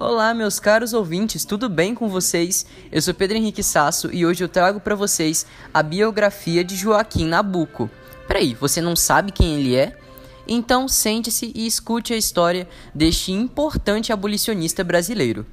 Olá, meus caros ouvintes, tudo bem com vocês? Eu sou Pedro Henrique Sasso e hoje eu trago para vocês a biografia de Joaquim Nabuco. Peraí, você não sabe quem ele é? Então sente-se e escute a história deste importante abolicionista brasileiro.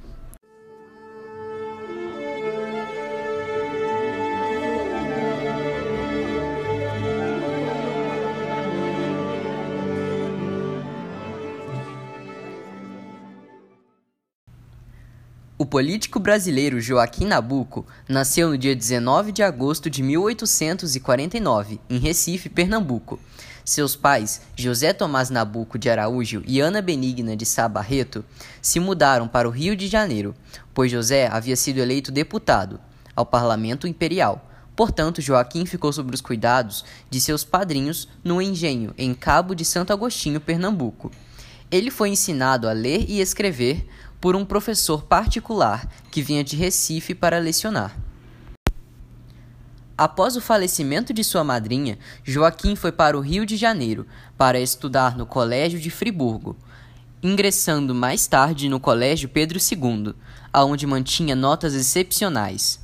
O político brasileiro Joaquim Nabuco nasceu no dia 19 de agosto de 1849, em Recife, Pernambuco. Seus pais, José Tomás Nabuco de Araújo e Ana Benigna de Sá Barreto, se mudaram para o Rio de Janeiro, pois José havia sido eleito deputado ao Parlamento Imperial. Portanto, Joaquim ficou sob os cuidados de seus padrinhos no engenho em Cabo de Santo Agostinho, Pernambuco. Ele foi ensinado a ler e escrever por um professor particular que vinha de Recife para lecionar. Após o falecimento de sua madrinha, Joaquim foi para o Rio de Janeiro para estudar no Colégio de Friburgo, ingressando mais tarde no Colégio Pedro II, aonde mantinha notas excepcionais.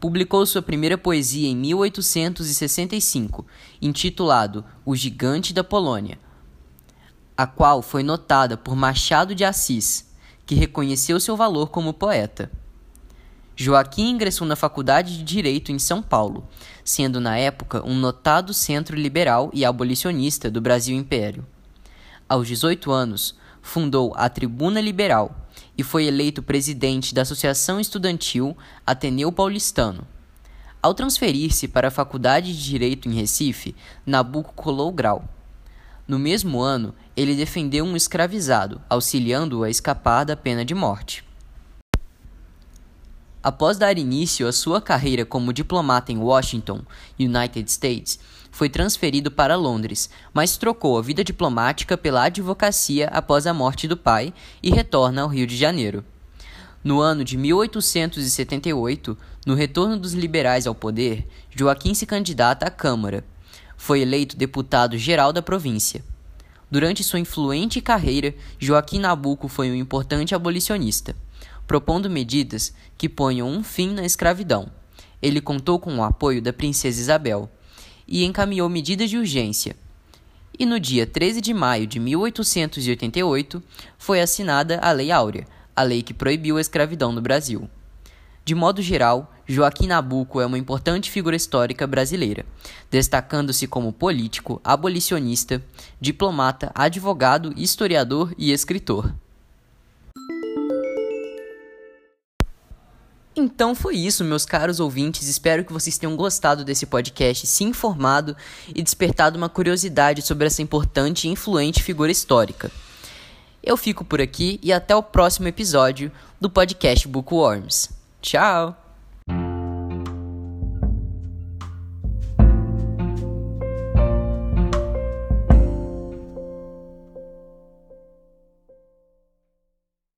Publicou sua primeira poesia em 1865, intitulado O Gigante da Polônia, a qual foi notada por Machado de Assis que reconheceu seu valor como poeta. Joaquim ingressou na Faculdade de Direito em São Paulo, sendo na época um notado centro liberal e abolicionista do Brasil Império. Aos 18 anos, fundou a Tribuna Liberal e foi eleito presidente da Associação Estudantil Ateneu Paulistano. Ao transferir-se para a Faculdade de Direito em Recife, Nabuco colou grau. No mesmo ano, ele defendeu um escravizado, auxiliando-o a escapar da pena de morte. Após dar início à sua carreira como diplomata em Washington, United States, foi transferido para Londres, mas trocou a vida diplomática pela advocacia após a morte do pai e retorna ao Rio de Janeiro. No ano de 1878, no retorno dos liberais ao poder, Joaquim se candidata à Câmara. Foi eleito deputado geral da província. Durante sua influente carreira, Joaquim Nabuco foi um importante abolicionista, propondo medidas que ponham um fim na escravidão. Ele contou com o apoio da princesa Isabel e encaminhou medidas de urgência. E no dia 13 de maio de 1888 foi assinada a Lei Áurea, a lei que proibiu a escravidão no Brasil. De modo geral, Joaquim Nabuco é uma importante figura histórica brasileira, destacando-se como político, abolicionista, diplomata, advogado, historiador e escritor. Então foi isso, meus caros ouvintes. Espero que vocês tenham gostado desse podcast, se informado e despertado uma curiosidade sobre essa importante e influente figura histórica. Eu fico por aqui e até o próximo episódio do podcast Bookworms. Tchau!